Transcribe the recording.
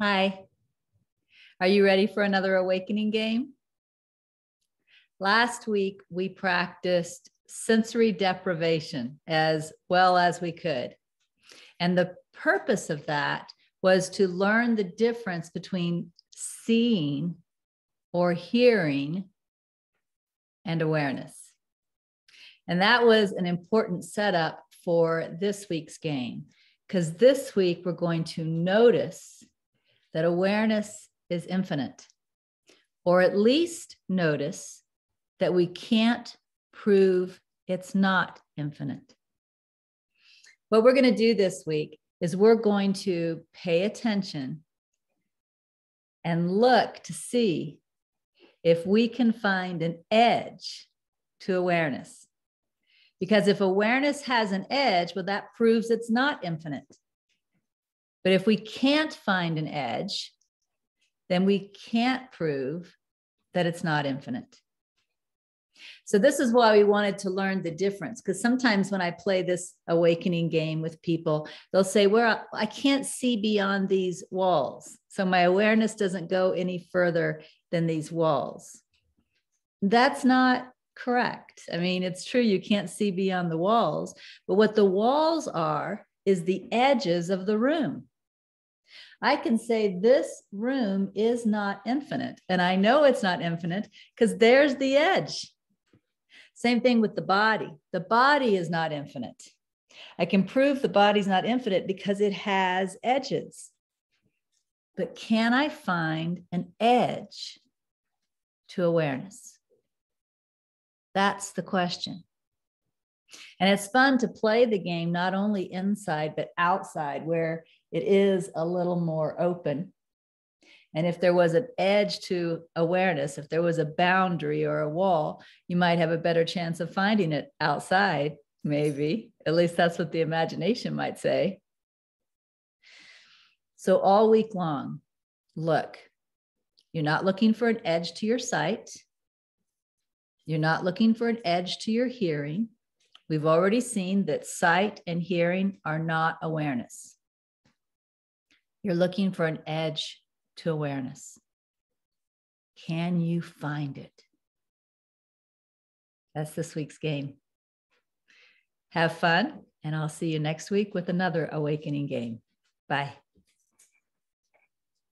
Hi. Are you ready for another awakening game? Last week, we practiced sensory deprivation as well as we could. And the purpose of that was to learn the difference between seeing or hearing and awareness. And that was an important setup for this week's game because this week we're going to notice that awareness is infinite, or at least notice that we can't prove it's not infinite. What we're going to do this week is we're going to pay attention and look to see if we can find an edge to awareness. Because if awareness has an edge, well, that proves it's not infinite. But if we can't find an edge, then we can't prove that it's not infinite. So, this is why we wanted to learn the difference. Because sometimes when I play this awakening game with people, they'll say, Well, I can't see beyond these walls. So, my awareness doesn't go any further than these walls. That's not correct. I mean, it's true, you can't see beyond the walls, but what the walls are is the edges of the room. I can say this room is not infinite. And I know it's not infinite because there's the edge. Same thing with the body. The body is not infinite. I can prove the body's not infinite because it has edges. But can I find an edge to awareness? That's the question. And it's fun to play the game not only inside, but outside, where it is a little more open. And if there was an edge to awareness, if there was a boundary or a wall, you might have a better chance of finding it outside, maybe. At least that's what the imagination might say. So, all week long, look, you're not looking for an edge to your sight. You're not looking for an edge to your hearing. We've already seen that sight and hearing are not awareness. You're looking for an edge to awareness. Can you find it? That's this week's game. Have fun, and I'll see you next week with another awakening game. Bye.